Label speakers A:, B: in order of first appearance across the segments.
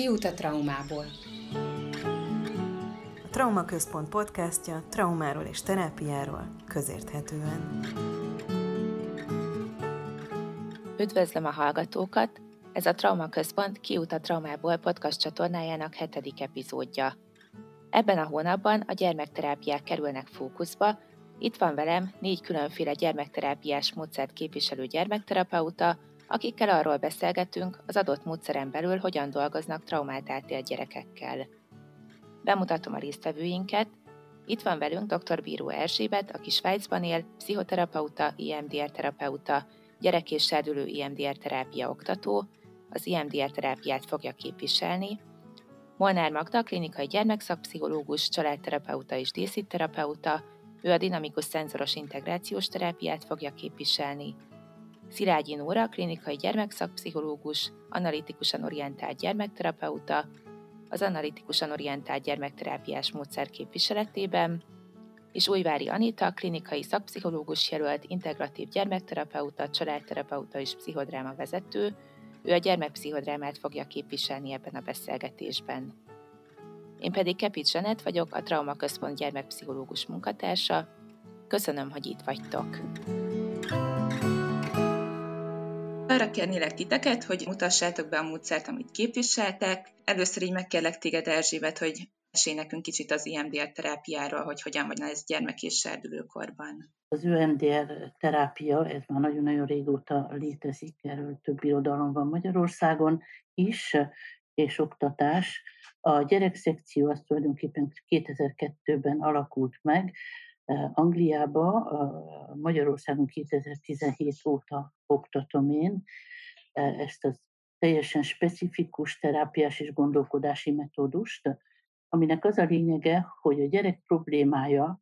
A: Kiút a traumából.
B: A Trauma Központ podcastja traumáról és terápiáról közérthetően.
C: Üdvözlöm a hallgatókat! Ez a Trauma Központ Kiút a traumából podcast csatornájának hetedik epizódja. Ebben a hónapban a gyermekterápiák kerülnek fókuszba, itt van velem négy különféle gyermekterápiás módszert képviselő gyermekterapeuta, akikkel arról beszélgetünk, az adott módszeren belül hogyan dolgoznak traumát átélt gyerekekkel. Bemutatom a résztvevőinket. Itt van velünk dr. Bíró Erzsébet, aki Svájcban él, pszichoterapeuta, IMDR terapeuta, gyerek- és serdülő IMDR terápia oktató, az IMDR terápiát fogja képviselni, Molnár Magda, klinikai gyermekszakpszichológus, családterapeuta és díszítterapeuta, ő a dinamikus szenzoros integrációs terápiát fogja képviselni. Szilágyi Nóra, klinikai gyermekszakpszichológus, analitikusan orientált gyermekterapeuta, az analitikusan orientált gyermekterápiás módszer képviseletében, és Újvári Anita, klinikai szakpszichológus jelölt, integratív gyermekterapeuta, családterapeuta és pszichodráma vezető, ő a gyermekpszichodrámát fogja képviselni ebben a beszélgetésben. Én pedig Kepit Zsanett vagyok, a Trauma Központ gyermekpszichológus munkatársa. Köszönöm, hogy itt vagytok!
D: Arra kérnélek titeket, hogy mutassátok be a módszert, amit képviseltek. Először így megkérlek téged, Erzsébet, hogy Mesélj nekünk kicsit az IMDR terápiáról, hogy hogyan vagy ez gyermek és serdülőkorban.
E: Az UMDR terápia, ez már nagyon-nagyon régóta létezik, erről több irodalom van Magyarországon is, és oktatás. A gyerekszekció az tulajdonképpen 2002-ben alakult meg, Angliába, Magyarországon 2017 óta oktatom én ezt az teljesen specifikus terápiás és gondolkodási metódust, aminek az a lényege, hogy a gyerek problémája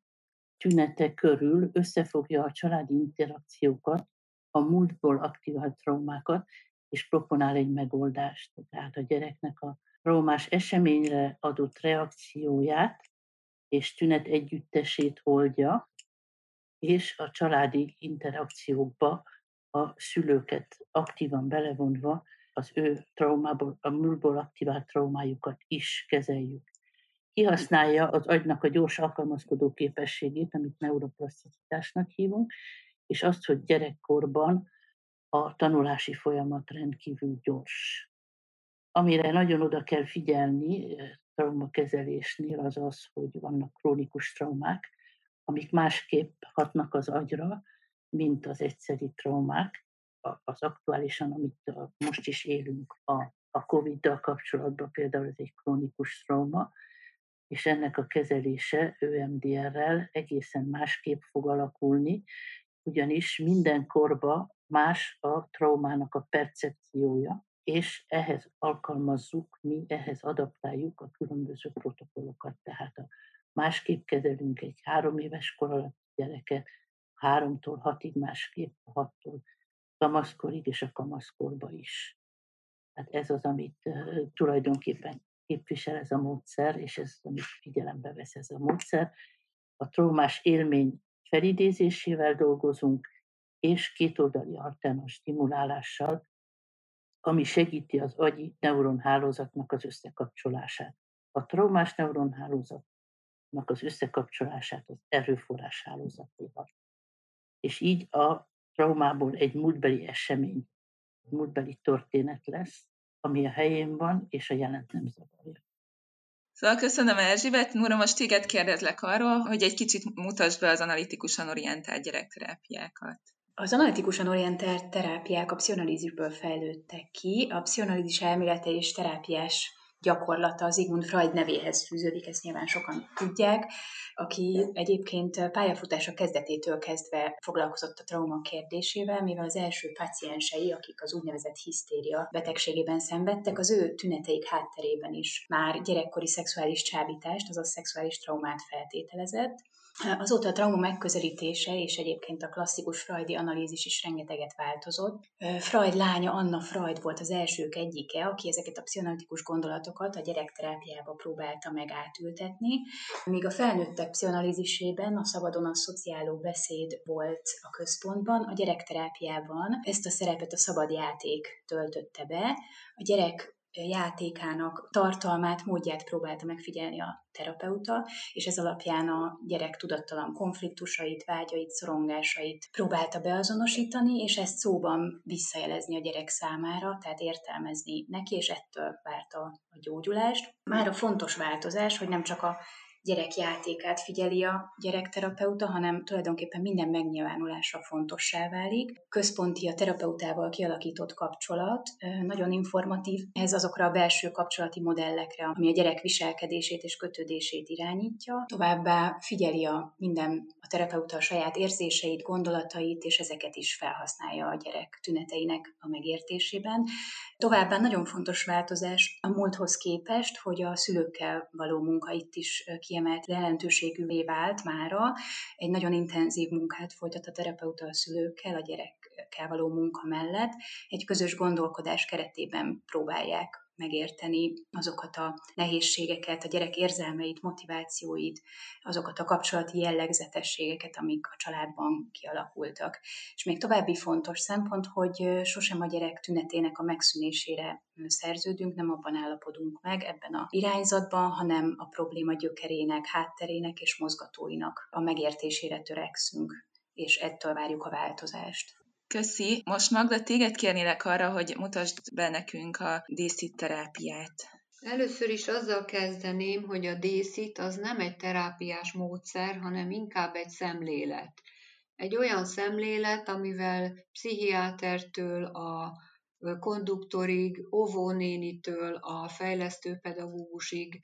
E: tünete körül összefogja a családi interakciókat, a múltból aktivált traumákat, és proponál egy megoldást. Tehát a gyereknek a traumás eseményre adott reakcióját és tünet együttesét oldja, és a családi interakciókba a szülőket aktívan belevonva az ő traumából, a múltból aktivált traumájukat is kezeljük kihasználja az agynak a gyors alkalmazkodó képességét, amit neuroplaszticitásnak hívunk, és azt, hogy gyerekkorban a tanulási folyamat rendkívül gyors. Amire nagyon oda kell figyelni traumakezelésnél az az, hogy vannak krónikus traumák, amik másképp hatnak az agyra, mint az egyszeri traumák, az aktuálisan, amit most is élünk a, a COVID-dal kapcsolatban, például ez egy krónikus trauma, és ennek a kezelése ÖMDR-rel egészen másképp fog alakulni, ugyanis minden korba más a traumának a percepciója, és ehhez alkalmazzuk, mi ehhez adaptáljuk a különböző protokollokat. Tehát a másképp kezelünk egy három éves kor alatt gyereket, háromtól hatig másképp, hattól kamaszkorig és a kamaszkorba is. Hát ez az, amit uh, tulajdonképpen képvisel ez a módszer, és ez, amit figyelembe vesz ez a módszer. A traumás élmény felidézésével dolgozunk, és kétoldali alternatív stimulálással, ami segíti az agyi neuronhálózatnak az összekapcsolását. A traumás neuronhálózatnak az összekapcsolását az erőforrás hálózatéval. És így a traumából egy múltbeli esemény, múltbeli történet lesz, ami a helyén van, és a jelent nem zavarja.
D: Szóval köszönöm Erzsébet, Nóra, most téged kérdezlek arról, hogy egy kicsit mutasd be az analitikusan orientált gyerekterápiákat.
F: Az analitikusan orientált terápiák a pszichonalízisből fejlődtek ki. A pszichonalízis elmélete és terápiás gyakorlata az Igmund Freud nevéhez fűződik, ezt nyilván sokan tudják, aki egyébként pályafutása kezdetétől kezdve foglalkozott a trauma kérdésével, mivel az első paciensei, akik az úgynevezett hisztéria betegségében szenvedtek, az ő tüneteik hátterében is már gyerekkori szexuális csábítást, azaz szexuális traumát feltételezett, Azóta a trauma megközelítése és egyébként a klasszikus freudi analízis is rengeteget változott. Freud lánya Anna Freud volt az elsők egyike, aki ezeket a pszichoanalitikus gondolatokat a gyerekterápiába próbálta meg átültetni, míg a felnőttek pszichoanalízisében a szabadon a szociáló beszéd volt a központban, a gyerekterápiában ezt a szerepet a szabad játék töltötte be. A gyerek játékának tartalmát, módját próbálta megfigyelni a terapeuta, és ez alapján a gyerek tudattalan konfliktusait, vágyait, szorongásait próbálta beazonosítani, és ezt szóban visszajelezni a gyerek számára, tehát értelmezni neki, és ettől várta a gyógyulást. Már a fontos változás, hogy nem csak a gyerek játékát figyeli a gyerekterapeuta, hanem tulajdonképpen minden megnyilvánulásra fontossá válik. Központi a terapeutával kialakított kapcsolat, nagyon informatív, ez azokra a belső kapcsolati modellekre, ami a gyerek viselkedését és kötődését irányítja. Továbbá figyeli a minden a terapeuta a saját érzéseit, gondolatait, és ezeket is felhasználja a gyerek tüneteinek a megértésében. Továbbá nagyon fontos változás a múlthoz képest, hogy a szülőkkel való munka itt is kiemelt jelentőségűvé vált mára. Egy nagyon intenzív munkát folytat a terapeuta a szülőkkel, a gyerekkel való munka mellett. Egy közös gondolkodás keretében próbálják megérteni azokat a nehézségeket, a gyerek érzelmeit, motivációit, azokat a kapcsolati jellegzetességeket, amik a családban kialakultak. És még további fontos szempont, hogy sosem a gyerek tünetének a megszűnésére szerződünk, nem abban állapodunk meg ebben a irányzatban, hanem a probléma gyökerének, hátterének és mozgatóinak a megértésére törekszünk és ettől várjuk a változást.
D: Köszi. Most Magda, téged kérnélek arra, hogy mutasd be nekünk a díszít terápiát.
A: Először is azzal kezdeném, hogy a dészit az nem egy terápiás módszer, hanem inkább egy szemlélet. Egy olyan szemlélet, amivel pszichiátertől a konduktorig, óvónénitől a fejlesztőpedagógusig,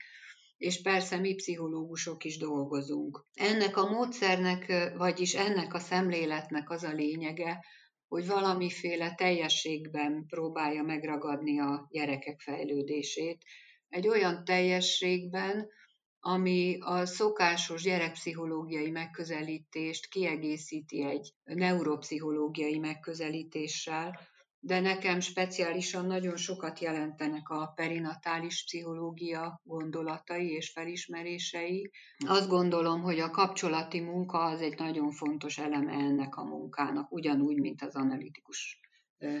A: és persze mi pszichológusok is dolgozunk. Ennek a módszernek, vagyis ennek a szemléletnek az a lényege, hogy valamiféle teljességben próbálja megragadni a gyerekek fejlődését. Egy olyan teljességben, ami a szokásos gyerekpszichológiai megközelítést kiegészíti egy neuropszichológiai megközelítéssel, de nekem speciálisan nagyon sokat jelentenek a perinatális pszichológia gondolatai és felismerései. Azt gondolom, hogy a kapcsolati munka az egy nagyon fontos eleme ennek a munkának, ugyanúgy, mint az analitikus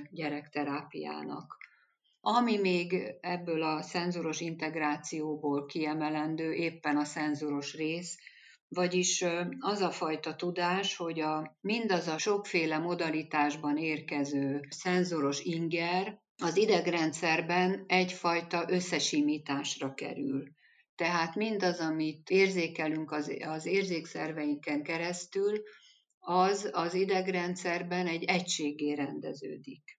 A: gyerekterápiának. Ami még ebből a szenzoros integrációból kiemelendő, éppen a szenzoros rész, vagyis az a fajta tudás, hogy a, mindaz a sokféle modalitásban érkező szenzoros inger az idegrendszerben egyfajta összesimításra kerül. Tehát mindaz, amit érzékelünk az, az érzékszerveinken keresztül, az az idegrendszerben egy egységé rendeződik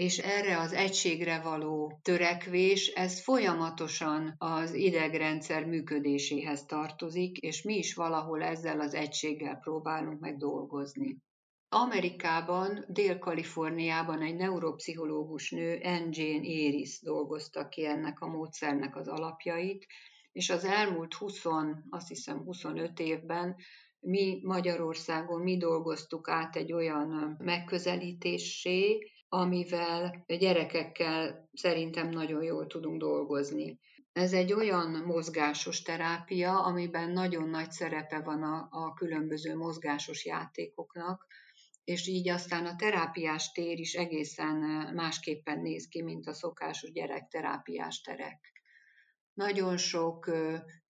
A: és erre az egységre való törekvés, ez folyamatosan az idegrendszer működéséhez tartozik, és mi is valahol ezzel az egységgel próbálunk meg dolgozni. Amerikában, Dél-Kaliforniában egy neuropszichológus nő, N. Jane Éris dolgozta ki ennek a módszernek az alapjait, és az elmúlt 20, azt hiszem 25 évben mi Magyarországon mi dolgoztuk át egy olyan megközelítésé, amivel gyerekekkel szerintem nagyon jól tudunk dolgozni. Ez egy olyan mozgásos terápia, amiben nagyon nagy szerepe van a, a különböző mozgásos játékoknak, és így aztán a terápiás tér is egészen másképpen néz ki, mint a szokásos gyerekterápiás terek. Nagyon sok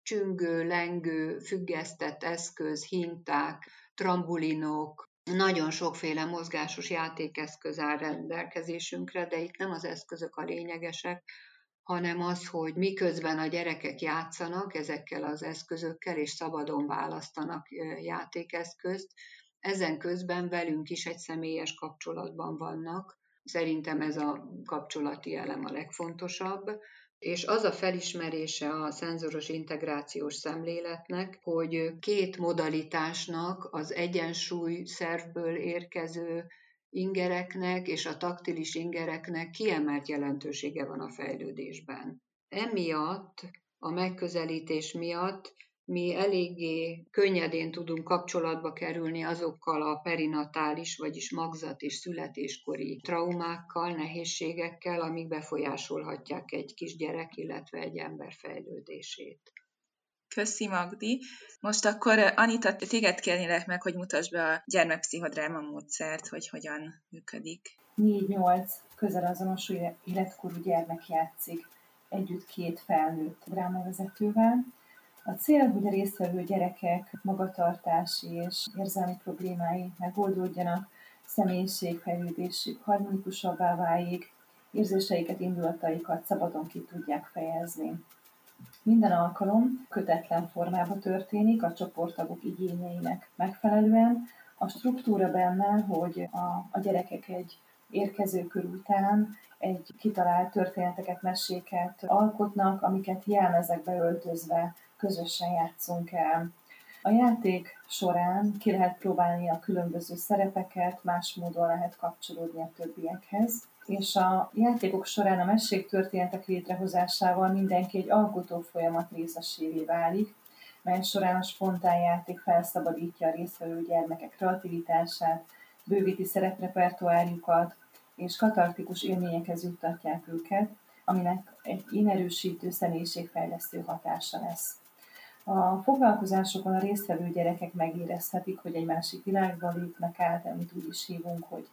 A: csüngő, lengő, függesztett eszköz, hinták, trambulinok, nagyon sokféle mozgásos játékeszköz áll rendelkezésünkre, de itt nem az eszközök a lényegesek, hanem az, hogy miközben a gyerekek játszanak ezekkel az eszközökkel, és szabadon választanak játékeszközt, ezen közben velünk is egy személyes kapcsolatban vannak. Szerintem ez a kapcsolati elem a legfontosabb, és az a felismerése a szenzoros integrációs szemléletnek, hogy két modalitásnak az egyensúly szervből érkező ingereknek és a taktilis ingereknek kiemelt jelentősége van a fejlődésben. Emiatt, a megközelítés miatt mi eléggé könnyedén tudunk kapcsolatba kerülni azokkal a perinatális, vagyis magzat és születéskori traumákkal, nehézségekkel, amik befolyásolhatják egy kisgyerek, illetve egy ember fejlődését.
D: Köszi, Magdi. Most akkor Anita, téged kérnélek meg, hogy mutasd be a gyermekpszichodráma módszert, hogy hogyan működik.
G: 4-8 közel azonos életkorú gyermek játszik együtt két felnőtt drámavezetővel. A cél, hogy a résztvevő gyerekek magatartási és érzelmi problémái megoldódjanak, személyiségfejlődésük harmonikusabbá váljék, érzéseiket, indulataikat szabadon ki tudják fejezni. Minden alkalom kötetlen formában történik a csoporttagok igényeinek megfelelően. A struktúra benne, hogy a, a gyerekek egy érkező kör után egy kitalált történeteket, meséket alkotnak, amiket jelmezekbe öltözve közösen játszunk el. A játék során ki lehet próbálni a különböző szerepeket, más módon lehet kapcsolódni a többiekhez, és a játékok során a mesék történetek létrehozásával mindenki egy alkotó folyamat részesévé válik, mely során a spontán játék felszabadítja a résztvevő gyermekek kreativitását, bővíti szereprepertoárjukat, és katartikus élményekhez juttatják őket, aminek egy inerősítő személyiségfejlesztő hatása lesz. A foglalkozásokon a résztvevő gyerekek megérezhetik, hogy egy másik világban lépnek át, amit úgy is hívunk, hogy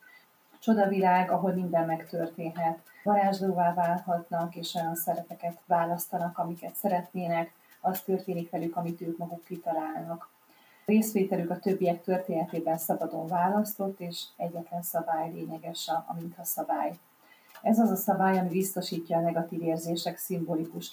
G: csodavilág, ahol minden megtörténhet. Varázslóvá válhatnak, és olyan szerepeket választanak, amiket szeretnének, az történik velük, amit ők maguk kitalálnak. Részvételük a többiek történetében szabadon választott, és egyetlen szabály lényeges, a, a mintha szabály. Ez az a szabály, ami biztosítja a negatív érzések szimbolikus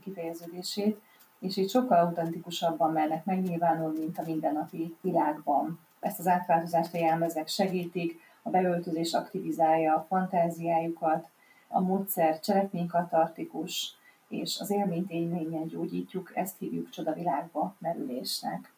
G: kifejeződését, és így sokkal autentikusabban mernek megnyilvánulni, mint a mindennapi világban. Ezt az átváltozást a jelmezek segítik, a beöltözés aktivizálja a fantáziájukat, a módszer cselekménykatartikus, és az élményt élményen gyógyítjuk, ezt hívjuk csodavilágba merülésnek.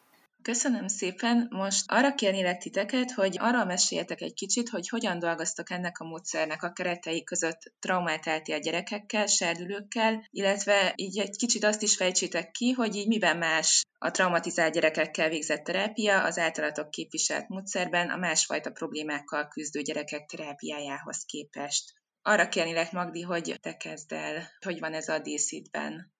D: Köszönöm szépen. Most arra kérnélek titeket, hogy arra meséljetek egy kicsit, hogy hogyan dolgoztak ennek a módszernek a keretei között traumát a gyerekekkel, serdülőkkel, illetve így egy kicsit azt is fejtsétek ki, hogy így miben más a traumatizált gyerekekkel végzett terápia az általatok képviselt módszerben a másfajta problémákkal küzdő gyerekek terápiájához képest. Arra kérnélek, Magdi, hogy te kezd el, hogy van ez a díszítben.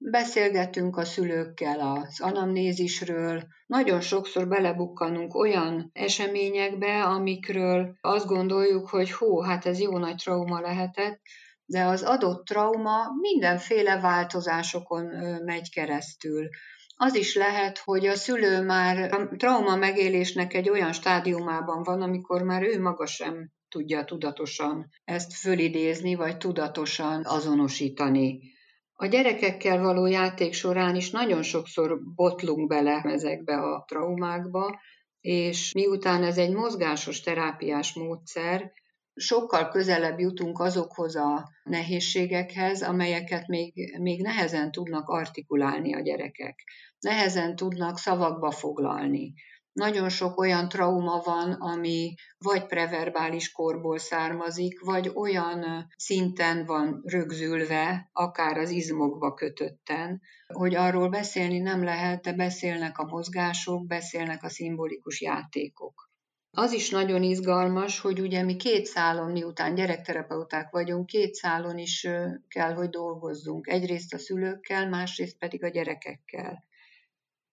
A: Beszélgetünk a szülőkkel az anamnézisről, nagyon sokszor belebukkanunk olyan eseményekbe, amikről azt gondoljuk, hogy hó, hát ez jó nagy trauma lehetett, de az adott trauma mindenféle változásokon megy keresztül. Az is lehet, hogy a szülő már a trauma megélésnek egy olyan stádiumában van, amikor már ő maga sem tudja tudatosan ezt fölidézni, vagy tudatosan azonosítani. A gyerekekkel való játék során is nagyon sokszor botlunk bele ezekbe a traumákba, és miután ez egy mozgásos terápiás módszer, sokkal közelebb jutunk azokhoz a nehézségekhez, amelyeket még, még nehezen tudnak artikulálni a gyerekek, nehezen tudnak szavakba foglalni. Nagyon sok olyan trauma van, ami vagy preverbális korból származik, vagy olyan szinten van rögzülve, akár az izmokba kötötten, hogy arról beszélni nem lehet, de beszélnek a mozgások, beszélnek a szimbolikus játékok. Az is nagyon izgalmas, hogy ugye mi két szálon, miután gyerekterapeuták vagyunk, két szálon is kell, hogy dolgozzunk. Egyrészt a szülőkkel, másrészt pedig a gyerekekkel.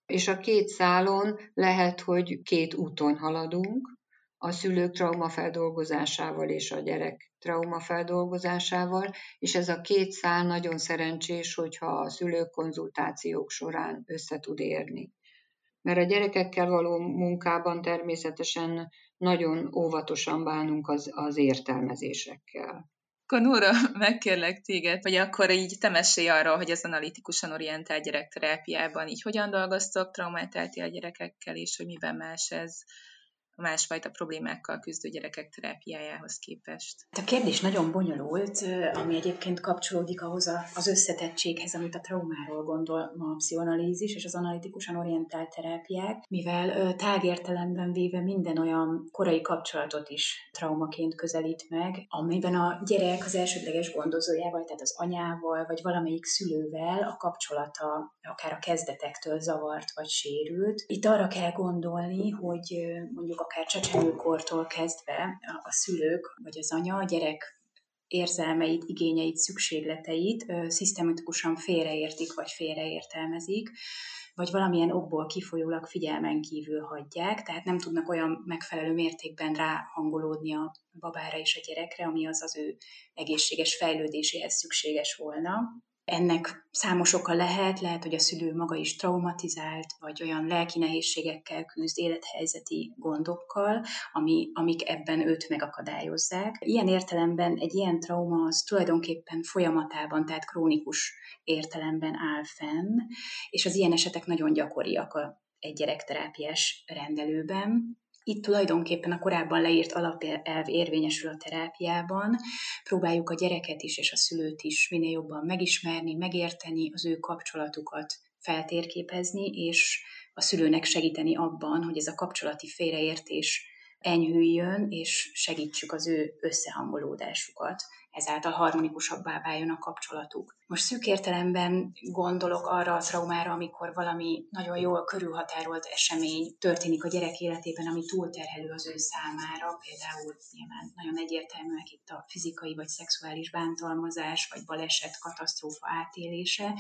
A: És a két szálon lehet, hogy két úton haladunk, a szülők traumafeldolgozásával és a gyerek traumafeldolgozásával, és ez a két szál nagyon szerencsés, hogyha a szülők konzultációk során össze tud érni. Mert a gyerekekkel való munkában természetesen nagyon óvatosan bánunk az, az értelmezésekkel.
D: Akkor Nóra, megkérlek téged, hogy akkor így te mesélj arról, hogy az analitikusan orientált gyerekterápiában így hogyan dolgoztok traumátálti a gyerekekkel, és hogy miben más ez a másfajta problémákkal küzdő gyerekek terápiájához képest.
F: A kérdés nagyon bonyolult, ami egyébként kapcsolódik ahhoz az összetettséghez, amit a traumáról gondol ma a pszichoanalízis és az analitikusan orientált terápiák, mivel tágértelemben véve minden olyan korai kapcsolatot is traumaként közelít meg, amiben a gyerek az elsődleges gondozójával, tehát az anyával, vagy valamelyik szülővel a kapcsolata akár a kezdetektől zavart vagy sérült. Itt arra kell gondolni, hogy mondjuk akár csecsemőkortól kezdve a szülők vagy az anya a gyerek érzelmeit, igényeit, szükségleteit szisztematikusan félreértik vagy félreértelmezik, vagy valamilyen okból kifolyólag figyelmen kívül hagyják, tehát nem tudnak olyan megfelelő mértékben ráhangolódni a babára és a gyerekre, ami az az ő egészséges fejlődéséhez szükséges volna. Ennek számos oka lehet, lehet, hogy a szülő maga is traumatizált, vagy olyan lelki nehézségekkel küzd, élethelyzeti gondokkal, ami, amik ebben őt megakadályozzák. Ilyen értelemben egy ilyen trauma az tulajdonképpen folyamatában, tehát krónikus értelemben áll fenn, és az ilyen esetek nagyon gyakoriak a, egy gyerekterápiás rendelőben. Itt tulajdonképpen a korábban leírt alapelv érvényesül a terápiában. Próbáljuk a gyereket is és a szülőt is minél jobban megismerni, megérteni, az ő kapcsolatukat feltérképezni, és a szülőnek segíteni abban, hogy ez a kapcsolati félreértés enyhüljön, és segítsük az ő összehangolódásukat ezáltal harmonikusabbá váljon a kapcsolatuk. Most szűk értelemben gondolok arra a traumára, amikor valami nagyon jól körülhatárolt esemény történik a gyerek életében, ami túlterhelő az ő számára, például nyilván nagyon egyértelműek itt a fizikai vagy szexuális bántalmazás, vagy baleset, katasztrófa átélése.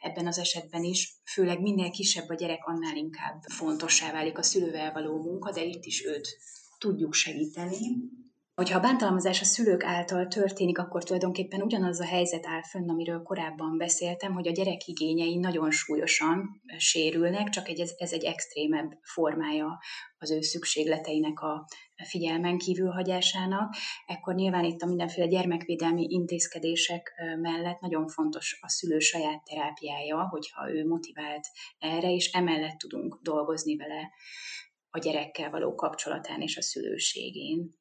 F: Ebben az esetben is, főleg minél kisebb a gyerek, annál inkább fontossá válik a szülővel való munka, de itt is őt tudjuk segíteni, Hogyha a bántalmazás a szülők által történik, akkor tulajdonképpen ugyanaz a helyzet áll fönn, amiről korábban beszéltem, hogy a gyerek igényei nagyon súlyosan sérülnek, csak egy, ez, egy extrémebb formája az ő szükségleteinek a figyelmen kívül hagyásának. Ekkor nyilván itt a mindenféle gyermekvédelmi intézkedések mellett nagyon fontos a szülő saját terápiája, hogyha ő motivált erre, és emellett tudunk dolgozni vele a gyerekkel való kapcsolatán és a szülőségén.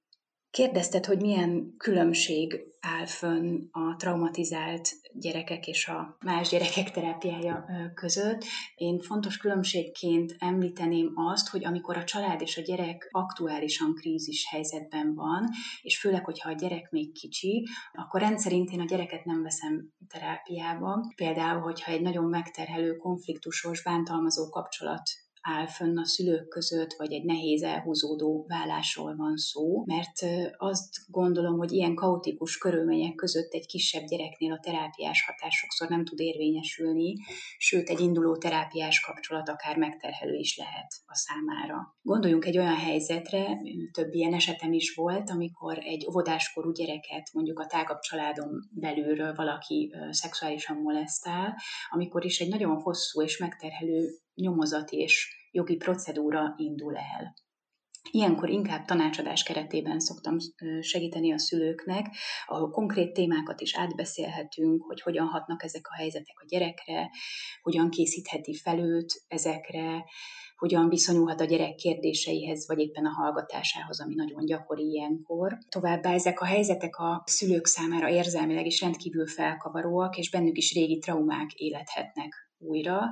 F: Kérdezted, hogy milyen különbség áll fönn a traumatizált gyerekek és a más gyerekek terápiája között. Én fontos különbségként említeném azt, hogy amikor a család és a gyerek aktuálisan krízis helyzetben van, és főleg, hogyha a gyerek még kicsi, akkor rendszerint én a gyereket nem veszem terápiába. Például, hogyha egy nagyon megterhelő, konfliktusos, bántalmazó kapcsolat áll fönn a szülők között, vagy egy nehéz elhúzódó vállásról van szó, mert azt gondolom, hogy ilyen kaotikus körülmények között egy kisebb gyereknél a terápiás hatás sokszor nem tud érvényesülni, sőt egy induló terápiás kapcsolat akár megterhelő is lehet a számára. Gondoljunk egy olyan helyzetre, több ilyen esetem is volt, amikor egy óvodáskorú gyereket mondjuk a tágabb családon belülről valaki szexuálisan molesztál, amikor is egy nagyon hosszú és megterhelő nyomozati és jogi procedúra indul el. Ilyenkor inkább tanácsadás keretében szoktam segíteni a szülőknek, ahol konkrét témákat is átbeszélhetünk, hogy hogyan hatnak ezek a helyzetek a gyerekre, hogyan készítheti fel őt ezekre, hogyan viszonyulhat a gyerek kérdéseihez, vagy éppen a hallgatásához, ami nagyon gyakori ilyenkor. Továbbá ezek a helyzetek a szülők számára érzelmileg is rendkívül felkavaróak, és bennük is régi traumák élethetnek újra,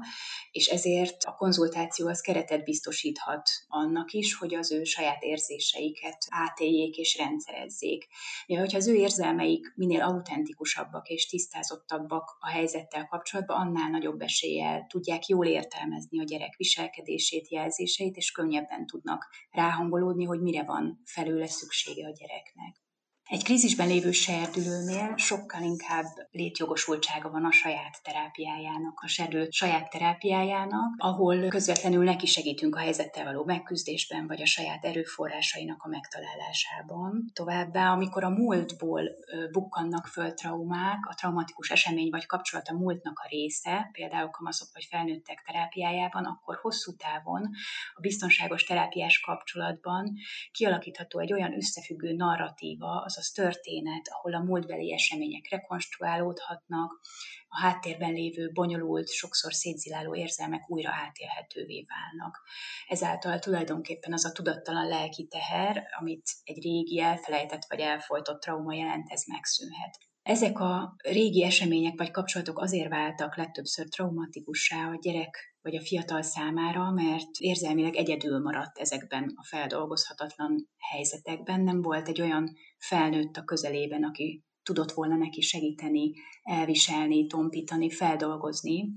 F: és ezért a konzultáció az keretet biztosíthat annak is, hogy az ő saját érzéseiket átéljék és rendszerezzék. Mivel hogyha az ő érzelmeik minél autentikusabbak és tisztázottabbak a helyzettel kapcsolatban, annál nagyobb eséllyel tudják jól értelmezni a gyerek viselkedését, jelzéseit, és könnyebben tudnak ráhangolódni, hogy mire van felőle szüksége a gyereknek. Egy krízisben lévő serdülőnél sokkal inkább létjogosultsága van a saját terápiájának, a serdő saját terápiájának, ahol közvetlenül neki segítünk a helyzettel való megküzdésben, vagy a saját erőforrásainak a megtalálásában. Továbbá, amikor a múltból bukkannak föl traumák, a traumatikus esemény vagy kapcsolat a múltnak a része, például kamaszok vagy felnőttek terápiájában, akkor hosszú távon a biztonságos terápiás kapcsolatban kialakítható egy olyan összefüggő narratíva az azaz történet, ahol a múltbeli események rekonstruálódhatnak, a háttérben lévő bonyolult, sokszor szétziláló érzelmek újra átélhetővé válnak. Ezáltal tulajdonképpen az a tudattalan lelki teher, amit egy régi elfelejtett vagy elfolytott trauma jelent, ez megszűnhet. Ezek a régi események vagy kapcsolatok azért váltak legtöbbször traumatikussá a gyerek vagy a fiatal számára, mert érzelmileg egyedül maradt ezekben a feldolgozhatatlan helyzetekben. Nem volt egy olyan felnőtt a közelében, aki tudott volna neki segíteni, elviselni, tompítani, feldolgozni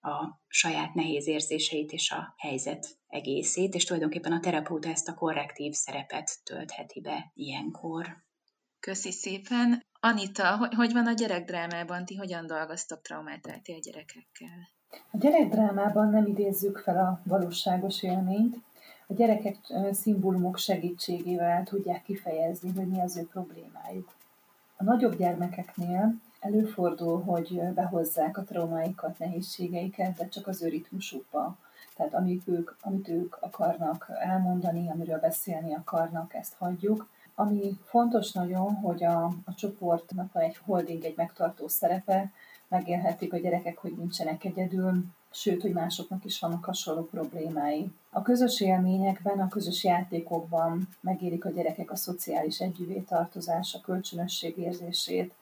F: a saját nehéz érzéseit és a helyzet egészét, és tulajdonképpen a terapeuta ezt a korrektív szerepet töltheti be ilyenkor.
D: Köszi szépen! Anita, hogy, hogy van a gyerekdrámában? Ti hogyan dolgoztok traumátálti a gyerekekkel?
G: A gyerekdrámában nem idézzük fel a valóságos élményt, a gyerekek szimbólumok segítségével tudják kifejezni, hogy mi az ő problémájuk. A nagyobb gyermekeknél előfordul, hogy behozzák a traumáikat, nehézségeiket, de csak az ő ritmusukba. Tehát amit ők, amit ők akarnak elmondani, amiről beszélni akarnak, ezt hagyjuk. Ami fontos nagyon, hogy a, a csoportnak van egy holding, egy megtartó szerepe, megélhetik a gyerekek, hogy nincsenek egyedül, sőt, hogy másoknak is vannak hasonló problémái. A közös élményekben, a közös játékokban megérik a gyerekek a szociális együvé tartozás, a kölcsönösség érzését,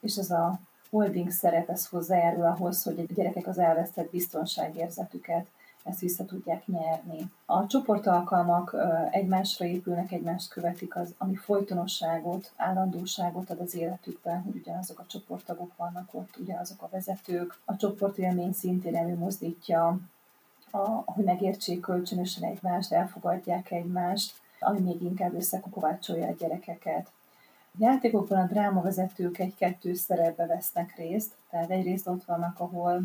G: és ez a holding szerep, ez hozzájárul ahhoz, hogy a gyerekek az elvesztett biztonságérzetüket ezt vissza tudják nyerni. A csoportalkalmak egymásra épülnek, egymást követik, az, ami folytonosságot, állandóságot ad az életükben, hogy ugyanazok a csoporttagok vannak ott, ugyanazok a vezetők. A csoportélmény szintén előmozdítja, a, hogy megértsék kölcsönösen egymást, elfogadják egymást, ami még inkább összekovácsolja a gyerekeket. A játékokban a drámavezetők egy-kettős szerepbe vesznek részt, tehát egyrészt ott vannak, ahol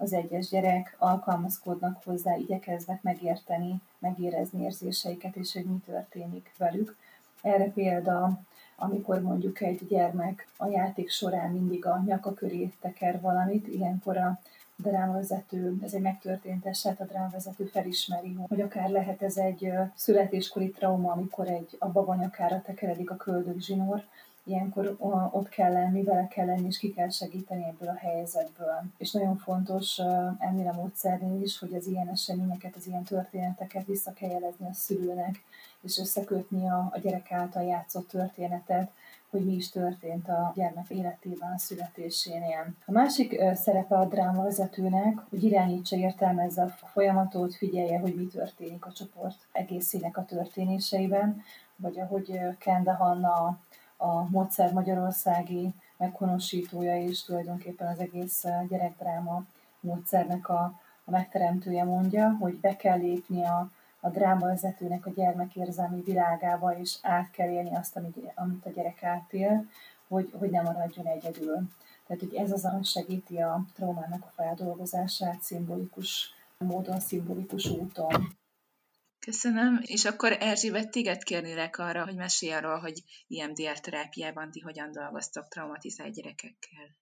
G: az egyes gyerek alkalmazkodnak hozzá, igyekeznek megérteni, megérezni érzéseiket, és hogy mi történik velük. Erre példa, amikor mondjuk egy gyermek a játék során mindig a nyaka köré teker valamit, ilyenkor a drámavezető, ez egy megtörtént eset, a drámavezető felismeri, hogy akár lehet ez egy születéskori trauma, amikor egy a babanyakára tekeredik a köldögzsinór, ilyenkor ott kell lenni, vele kell lenni, és ki kell segíteni ebből a helyzetből. És nagyon fontos ennél a módszernél is, hogy az ilyen eseményeket, az ilyen történeteket vissza kell jelezni a szülőnek, és összekötni a, a gyerek által játszott történetet, hogy mi is történt a gyermek életében a születésénél. A másik szerepe a drámavezetőnek, hogy irányítsa, értelmezze a folyamatot, figyelje, hogy mi történik a csoport egészének a történéseiben, vagy ahogy Kende Hanna a módszer magyarországi meghonosítója és tulajdonképpen az egész eh, gyerekdráma módszernek a, a megteremtője mondja, hogy be kell lépni a, a drámavezetőnek a gyermekérzelmi világába, és át kell élni azt, amit, amit a gyerek átél, hogy, hogy nem maradjon egyedül. Tehát, hogy ez az, ami segíti a traumának a feldolgozását szimbolikus módon, szimbolikus úton.
D: Köszönöm, és akkor Erzsébet, téged kérnélek arra, hogy mesélj arról, hogy IMDR terápiában ti hogyan dolgoztok traumatizált gyerekekkel.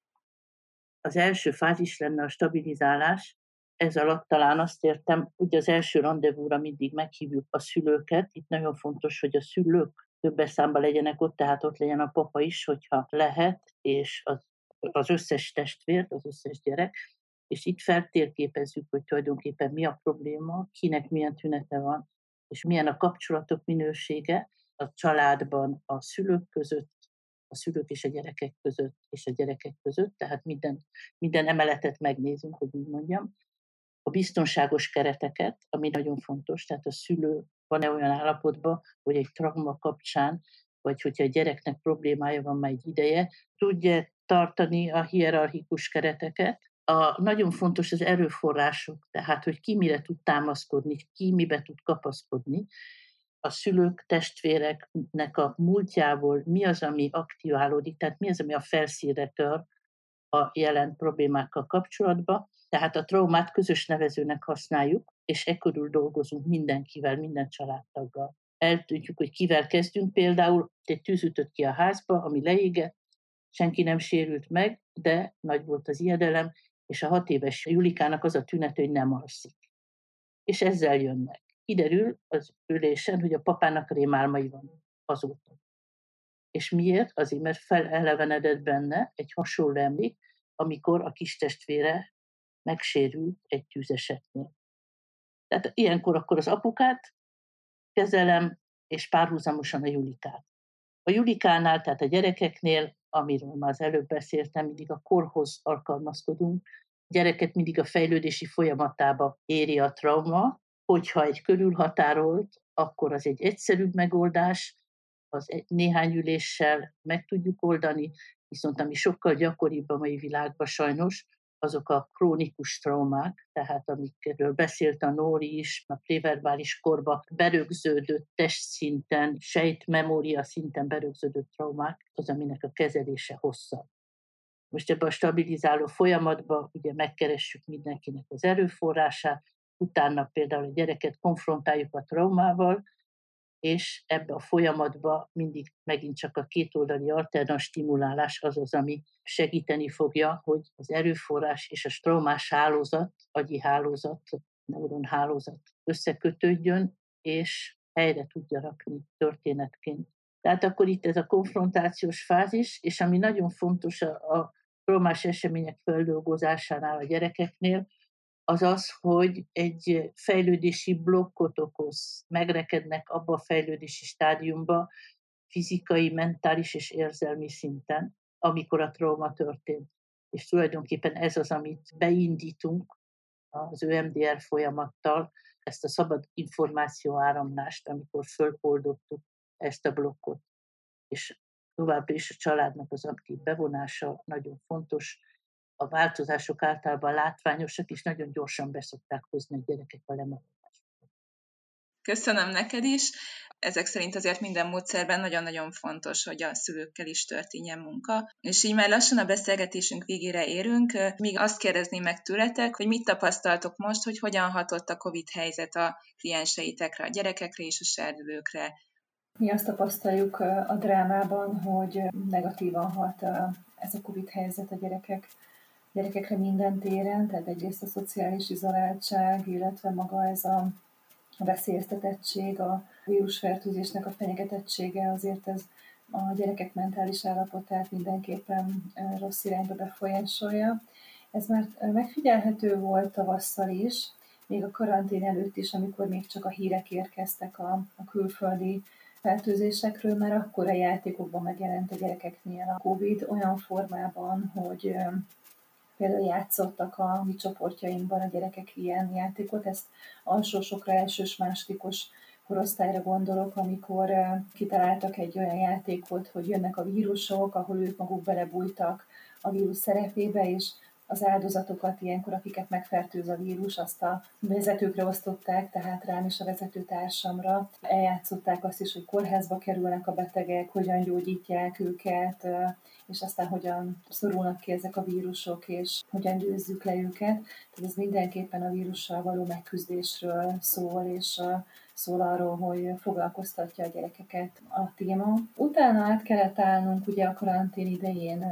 E: Az első fázis lenne a stabilizálás, ez alatt talán azt értem, hogy az első rendezvúra mindig meghívjuk a szülőket. Itt nagyon fontos, hogy a szülők többes számba legyenek ott, tehát ott legyen a papa is, hogyha lehet, és az, az összes testvér, az összes gyerek, és itt feltérképezzük, hogy tulajdonképpen mi a probléma, kinek milyen tünete van, és milyen a kapcsolatok minősége a családban, a szülők között, a szülők és a gyerekek között, és a gyerekek között, tehát minden, minden emeletet megnézünk, hogy úgy mondjam. A biztonságos kereteket, ami nagyon fontos, tehát a szülő van-e olyan állapotban, hogy egy trauma kapcsán, vagy hogyha a gyereknek problémája van már egy ideje, tudja tartani a hierarchikus kereteket, a, nagyon fontos az erőforrások, tehát hogy ki mire tud támaszkodni, ki mibe tud kapaszkodni. A szülők, testvéreknek a múltjából mi az, ami aktiválódik, tehát mi az, ami a felszínre tör a jelen problémákkal kapcsolatban. Tehát a traumát közös nevezőnek használjuk, és ekkor dolgozunk mindenkivel, minden családtaggal. Eltudjuk, hogy kivel kezdünk, például egy tűz ütött ki a házba, ami leégett, senki nem sérült meg, de nagy volt az ijedelem, és a hat éves Julikának az a tünet, hogy nem alszik. És ezzel jönnek. Kiderül az ülésen, hogy a papának rémálmai van azóta. És miért? Azért, mert felelevenedett benne egy hasonló emlék, amikor a kis testvére megsérült egy tűzesetnél. Tehát ilyenkor akkor az apukát kezelem, és párhuzamosan a Julikát. A Julikánál, tehát a gyerekeknél amiről már az előbb beszéltem, mindig a korhoz alkalmazkodunk. A gyereket mindig a fejlődési folyamatába éri a trauma, hogyha egy körülhatárolt, akkor az egy egyszerűbb megoldás, az egy, néhány üléssel meg tudjuk oldani, viszont ami sokkal gyakoribb a mai világban sajnos, azok a krónikus traumák, tehát amikről beszélt a Nóri is, a préverbális korba berögződött testszinten, sejtmemória szinten berögződött traumák, az, aminek a kezelése hosszabb. Most ebben a stabilizáló folyamatban ugye megkeressük mindenkinek az erőforrását, utána például a gyereket konfrontáljuk a traumával, és ebbe a folyamatba mindig megint csak a kétoldali alternat stimulálás az az, ami segíteni fogja, hogy az erőforrás és a traumás hálózat, agyi hálózat, neuron hálózat összekötődjön, és helyre tudja rakni történetként. Tehát akkor itt ez a konfrontációs fázis, és ami nagyon fontos a, a traumás események feldolgozásánál a gyerekeknél, az az, hogy egy fejlődési blokkot okoz, megrekednek abba a fejlődési stádiumba, fizikai, mentális és érzelmi szinten, amikor a trauma történt. És tulajdonképpen ez az, amit beindítunk az ÖMDR folyamattal, ezt a szabad információ áramlást, amikor fölpoldottuk ezt a blokkot. És továbbra is a családnak az aktív bevonása nagyon fontos, a változások általában látványosak, és nagyon gyorsan beszokták hozni a gyerekek a.
D: Köszönöm neked is. Ezek szerint azért minden módszerben nagyon-nagyon fontos, hogy a szülőkkel is történjen munka. És így már lassan a beszélgetésünk végére érünk. Még azt kérdezném meg tőletek, hogy mit tapasztaltok most, hogy hogyan hatott a COVID helyzet a klienseitekre, a gyerekekre és a serdülőkre.
G: Mi azt tapasztaljuk a drámában, hogy negatívan hat ez a COVID helyzet a gyerekek gyerekekre minden téren, tehát egyrészt a szociális izoláltság, illetve maga ez a veszélyeztetettség, a vírusfertőzésnek a fenyegetettsége, azért ez a gyerekek mentális állapotát mindenképpen rossz irányba befolyásolja. Ez már megfigyelhető volt tavasszal is, még a karantén előtt is, amikor még csak a hírek érkeztek a, a külföldi fertőzésekről, mert akkor a játékokban megjelent a gyerekeknél a COVID olyan formában, hogy például játszottak a mi csoportjainkban a gyerekek ilyen játékot, ezt alsósokra, elsős, másodikos korosztályra gondolok, amikor kitaláltak egy olyan játékot, hogy jönnek a vírusok, ahol ők maguk belebújtak a vírus szerepébe, és az áldozatokat ilyenkor, akiket megfertőz a vírus, azt a vezetőkre osztották, tehát rám és a vezetőtársamra. Eljátszották azt is, hogy kórházba kerülnek a betegek, hogyan gyógyítják őket, és aztán hogyan szorulnak ki ezek a vírusok, és hogyan győzzük le őket. Tehát ez mindenképpen a vírussal való megküzdésről szól, és szól arról, hogy foglalkoztatja a gyerekeket a téma. Utána át kellett állnunk ugye a karantén idején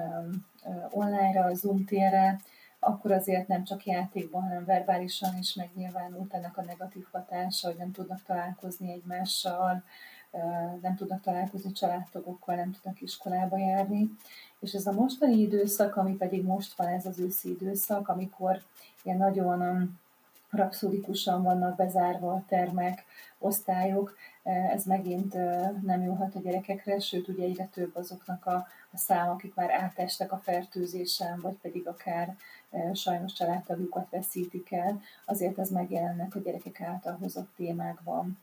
G: online-ra, Zoom térre, akkor azért nem csak játékban, hanem verbálisan is megnyilvánult ennek a negatív hatása, hogy nem tudnak találkozni egymással, nem tudnak találkozni családtagokkal, nem tudnak iskolába járni. És ez a mostani időszak, ami pedig most van, ez az őszi időszak, amikor ilyen nagyon rapszódikusan vannak bezárva a termek, osztályok, ez megint nem jóhat a gyerekekre, sőt ugye egyre több azoknak a, a szám, akik már átestek a fertőzésen, vagy pedig akár sajnos családtagjukat veszítik el, azért ez megjelennek a gyerekek által hozott témákban.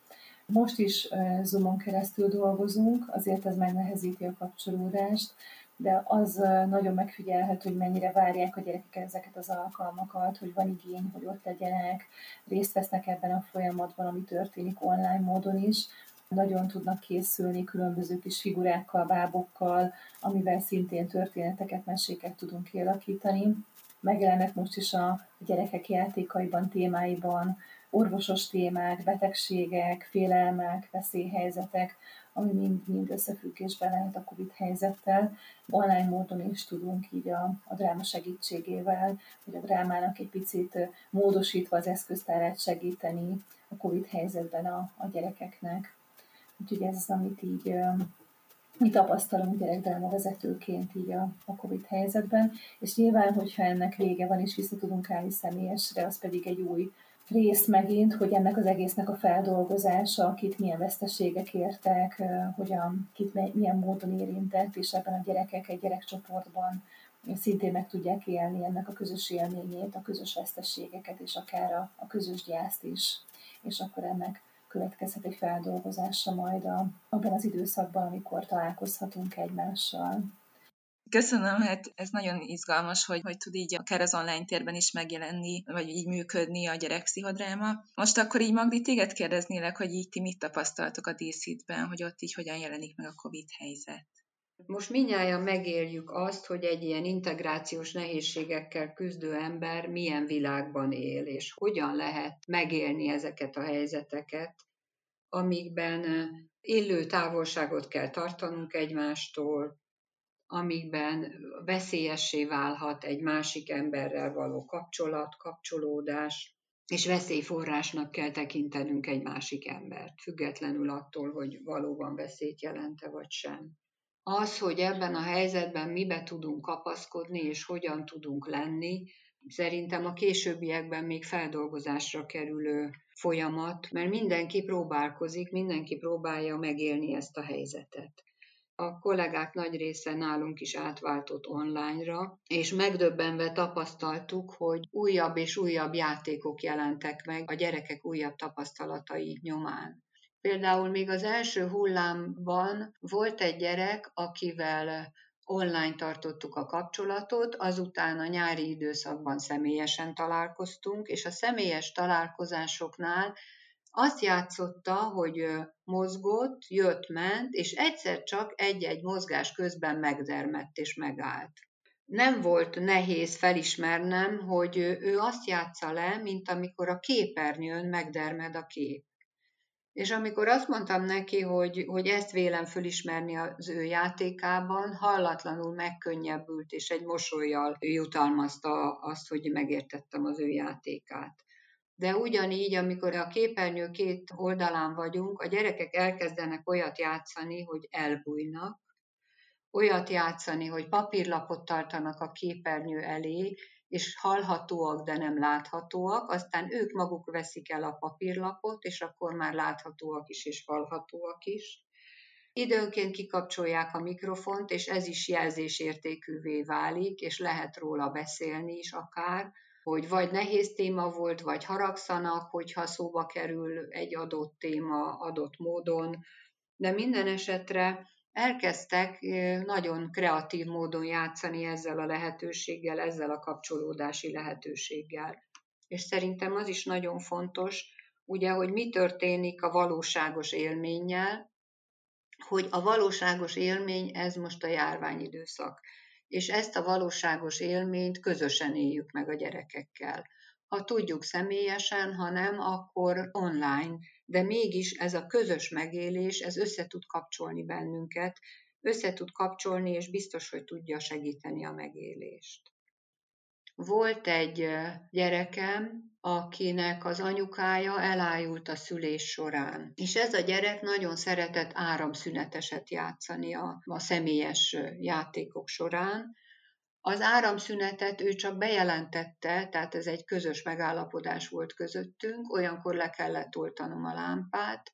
G: Most is Zoomon keresztül dolgozunk, azért ez megnehezíti a kapcsolódást, de az nagyon megfigyelhető, hogy mennyire várják a gyerekek ezeket az alkalmakat, hogy van igény, hogy ott legyenek, részt vesznek ebben a folyamatban, ami történik online módon is, nagyon tudnak készülni különböző kis figurákkal, bábokkal, amivel szintén történeteket, meséket tudunk kialakítani. Megjelennek most is a gyerekek játékaiban, témáiban orvosos témák, betegségek, félelmek, veszélyhelyzetek, ami mind-mind összefüggésben lehet a COVID helyzettel. Online módon is tudunk így a, a dráma segítségével, vagy a drámának egy picit módosítva az eszköztárát segíteni a COVID helyzetben a, a gyerekeknek. Úgyhogy ez az, amit így mi tapasztalunk gyerekdráma vezetőként így a, a COVID helyzetben, és nyilván, hogyha ennek vége van, és vissza tudunk állni személyesre, az pedig egy új rész megint, hogy ennek az egésznek a feldolgozása, akit milyen veszteségek értek, hogyan, kit milyen módon érintett, és ebben a gyerekek egy gyerekcsoportban szintén meg tudják élni ennek a közös élményét, a közös veszteségeket, és akár a, a közös gyászt is. És akkor ennek következhet egy feldolgozása majd a, abban az időszakban, amikor találkozhatunk egymással.
D: Köszönöm, hát ez nagyon izgalmas, hogy, hogy tud így akár az online térben is megjelenni, vagy így működni a gyerekpszichodráma. Most akkor így Magdi, téged kérdeznélek, hogy így ti mit tapasztaltok a díszítben, hogy ott így hogyan jelenik meg a COVID helyzet?
A: Most minnyáján megéljük azt, hogy egy ilyen integrációs nehézségekkel küzdő ember milyen világban él, és hogyan lehet megélni ezeket a helyzeteket, amikben illő távolságot kell tartanunk egymástól, amikben veszélyessé válhat egy másik emberrel való kapcsolat, kapcsolódás, és veszélyforrásnak kell tekintenünk egy másik embert, függetlenül attól, hogy valóban veszélyt jelente vagy sem. Az, hogy ebben a helyzetben mibe tudunk kapaszkodni, és hogyan tudunk lenni, szerintem a későbbiekben még feldolgozásra kerülő folyamat, mert mindenki próbálkozik, mindenki próbálja megélni ezt a helyzetet a kollégák nagy része nálunk is átváltott online-ra, és megdöbbenve tapasztaltuk, hogy újabb és újabb játékok jelentek meg a gyerekek újabb tapasztalatai nyomán. Például még az első hullámban volt egy gyerek, akivel online tartottuk a kapcsolatot, azután a nyári időszakban személyesen találkoztunk, és a személyes találkozásoknál azt játszotta, hogy mozgott, jött, ment, és egyszer csak egy-egy mozgás közben megdermett és megállt. Nem volt nehéz felismernem, hogy ő azt játsza le, mint amikor a képernyőn megdermed a kép. És amikor azt mondtam neki, hogy, hogy ezt vélem fölismerni az ő játékában, hallatlanul megkönnyebbült, és egy mosolyjal jutalmazta azt, hogy megértettem az ő játékát. De ugyanígy, amikor a képernyő két oldalán vagyunk, a gyerekek elkezdenek olyat játszani, hogy elbújnak, olyat játszani, hogy papírlapot tartanak a képernyő elé, és hallhatóak, de nem láthatóak, aztán ők maguk veszik el a papírlapot, és akkor már láthatóak is, és hallhatóak is. Időnként kikapcsolják a mikrofont, és ez is jelzésértékűvé válik, és lehet róla beszélni is akár, hogy vagy nehéz téma volt, vagy haragszanak, hogyha szóba kerül egy adott téma adott módon, de minden esetre elkezdtek nagyon kreatív módon játszani ezzel a lehetőséggel, ezzel a kapcsolódási lehetőséggel. És szerintem az is nagyon fontos, ugye, hogy mi történik a valóságos élménnyel, hogy a valóságos élmény ez most a járványidőszak és ezt a valóságos élményt közösen éljük meg a gyerekekkel. Ha tudjuk személyesen, ha nem, akkor online, de mégis ez a közös megélés, ez össze tud kapcsolni bennünket, össze tud kapcsolni, és biztos, hogy tudja segíteni a megélést. Volt egy gyerekem, akinek az anyukája elájult a szülés során. És ez a gyerek nagyon szeretett áramszüneteset játszani a, a személyes játékok során. Az áramszünetet ő csak bejelentette, tehát ez egy közös megállapodás volt közöttünk, olyankor le kellett oltanom a lámpát,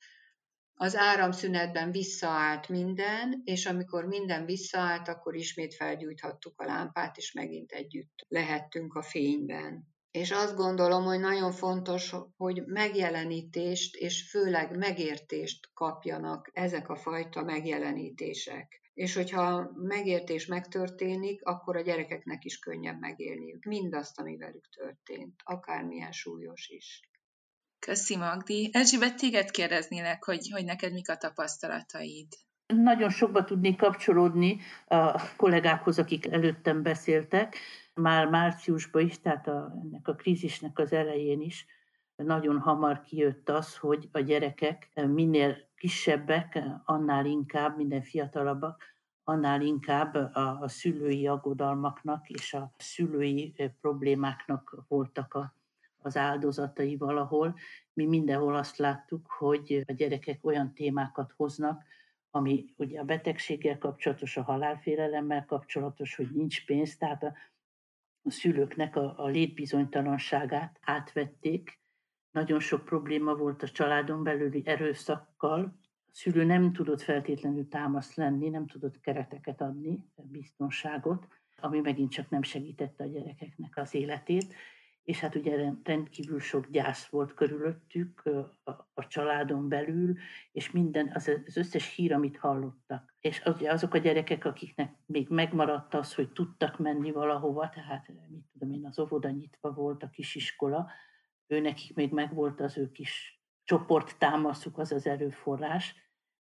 A: az áramszünetben visszaállt minden, és amikor minden visszaállt, akkor ismét felgyújthattuk a lámpát, és megint együtt lehettünk a fényben. És azt gondolom, hogy nagyon fontos, hogy megjelenítést és főleg megértést kapjanak ezek a fajta megjelenítések. És hogyha megértés megtörténik, akkor a gyerekeknek is könnyebb megélniük mindazt, ami velük történt, akármilyen súlyos is.
D: Köszi, Magdi. Erzsébet, téged kérdeznélek, hogy, hogy neked mik a tapasztalataid?
E: Nagyon sokba tudnék kapcsolódni a kollégákhoz, akik előttem beszéltek. Már márciusban is, tehát a, ennek a krízisnek az elején is nagyon hamar kijött az, hogy a gyerekek minél kisebbek, annál inkább, minden fiatalabbak, annál inkább a, a szülői aggodalmaknak és a szülői problémáknak voltak a az áldozatai valahol. Mi mindenhol azt láttuk, hogy a gyerekek olyan témákat hoznak, ami ugye a betegséggel kapcsolatos, a halálfélelemmel kapcsolatos, hogy nincs pénz, tehát a, a szülőknek a, a létbizonytalanságát átvették. Nagyon sok probléma volt a családon belüli erőszakkal. A szülő nem tudott feltétlenül támaszt lenni, nem tudott kereteket adni, biztonságot, ami megint csak nem segítette a gyerekeknek az életét és hát ugye rendkívül sok gyász volt körülöttük a, a családon belül, és minden, az, az összes hír, amit hallottak. És azok a gyerekek, akiknek még megmaradt az, hogy tudtak menni valahova, tehát mit tudom én, az óvoda nyitva volt, a kisiskola, ő nekik még megvolt az ő kis csoport támaszuk, az az erőforrás,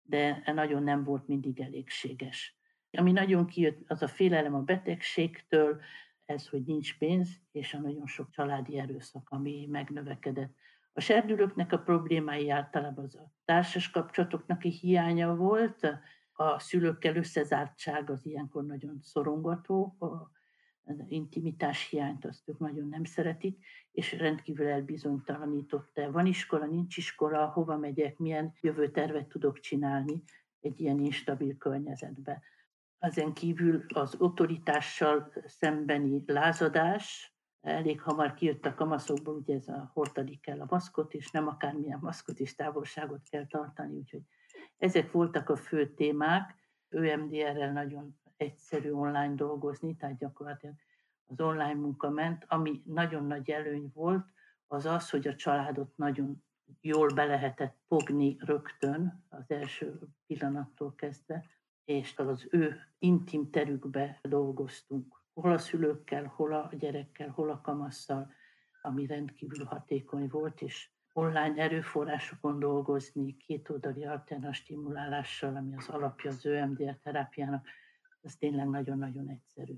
E: de nagyon nem volt mindig elégséges. Ami nagyon kijött, az a félelem a betegségtől, ez, hogy nincs pénz, és a nagyon sok családi erőszak, ami megnövekedett. A serdülőknek a problémái általában az a társas kapcsolatoknak a hiánya volt, a szülőkkel összezártság az ilyenkor nagyon szorongató, a intimitás hiányt azt ők nagyon nem szeretik, és rendkívül elbizonytalanította. Van iskola, nincs iskola, hova megyek, milyen jövőtervet tudok csinálni egy ilyen instabil környezetben. Ezen kívül az autoritással szembeni lázadás, elég hamar kijött a kamaszokból, ugye ez a hordani kell a maszkot, és nem akármilyen maszkot is távolságot kell tartani, úgyhogy ezek voltak a fő témák. ÖMDR-rel nagyon egyszerű online dolgozni, tehát gyakorlatilag az online munka ment. Ami nagyon nagy előny volt, az az, hogy a családot nagyon jól be lehetett fogni rögtön, az első pillanattól kezdve, és az ő intim terükbe dolgoztunk. Hol a szülőkkel, hol a gyerekkel, hol a kamasszal, ami rendkívül hatékony volt, és online erőforrásokon dolgozni, kétoldali alternatív stimulálással, ami az alapja az ÖMDR terápiának, az tényleg nagyon-nagyon egyszerű.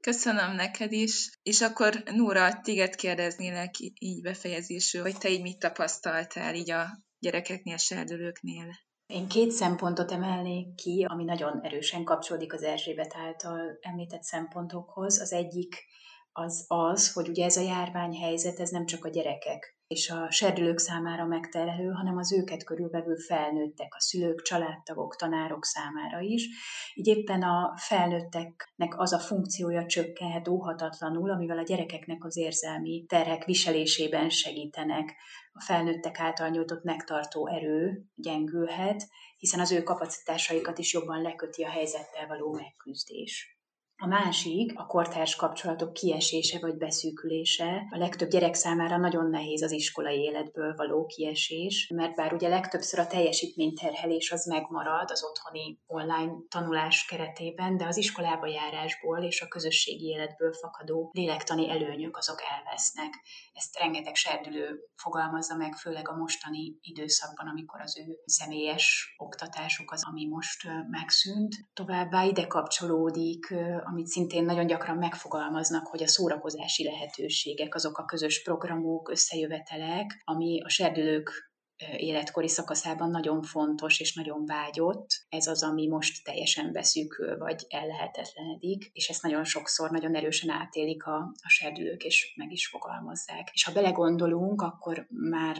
D: Köszönöm neked is, és akkor Nóra, téged kérdeznélek így befejezésül, hogy te így mit tapasztaltál így a gyerekeknél, serdülőknél?
F: Én két szempontot emelnék ki, ami nagyon erősen kapcsolódik az Erzsébet által említett szempontokhoz. Az egyik az az, hogy ugye ez a járványhelyzet, ez nem csak a gyerekek és a serdülők számára megterhelő, hanem az őket körülvevő felnőttek, a szülők, családtagok, tanárok számára is. Így éppen a felnőtteknek az a funkciója csökkenhet óhatatlanul, amivel a gyerekeknek az érzelmi terhek viselésében segítenek. A felnőttek által nyújtott megtartó erő gyengülhet, hiszen az ő kapacitásaikat is jobban leköti a helyzettel való megküzdés. A másik a kortárs kapcsolatok kiesése vagy beszűkülése. A legtöbb gyerek számára nagyon nehéz az iskolai életből való kiesés, mert bár ugye legtöbbször a teljesítményterhelés az megmarad az otthoni online tanulás keretében, de az iskolába járásból és a közösségi életből fakadó lélektani előnyök azok elvesznek. Ezt rengeteg serdülő fogalmazza meg, főleg a mostani időszakban, amikor az ő személyes oktatásuk az, ami most megszűnt. Továbbá ide kapcsolódik amit szintén nagyon gyakran megfogalmaznak, hogy a szórakozási lehetőségek, azok a közös programok, összejövetelek, ami a serdülők életkori szakaszában nagyon fontos és nagyon vágyott. Ez az, ami most teljesen beszűkül, vagy ellehetetlenedik, és ezt nagyon sokszor nagyon erősen átélik a, a serdülők, és meg is fogalmazzák. És ha belegondolunk, akkor már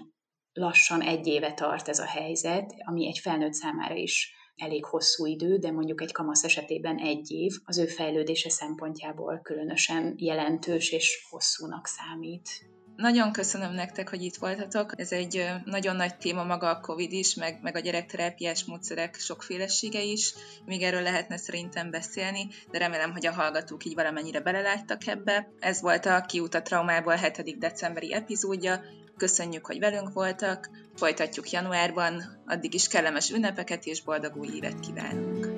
F: lassan egy éve tart ez a helyzet, ami egy felnőtt számára is elég hosszú idő, de mondjuk egy kamasz esetében egy év az ő fejlődése szempontjából különösen jelentős és hosszúnak számít.
D: Nagyon köszönöm nektek, hogy itt voltatok. Ez egy nagyon nagy téma maga a COVID is, meg, meg a gyerekterápiás módszerek sokfélesége is. Még erről lehetne szerintem beszélni, de remélem, hogy a hallgatók így valamennyire beleláttak ebbe. Ez volt a Kiút a traumából 7. decemberi epizódja. Köszönjük, hogy velünk voltak, folytatjuk januárban, addig is kellemes ünnepeket és boldog új évet kívánunk!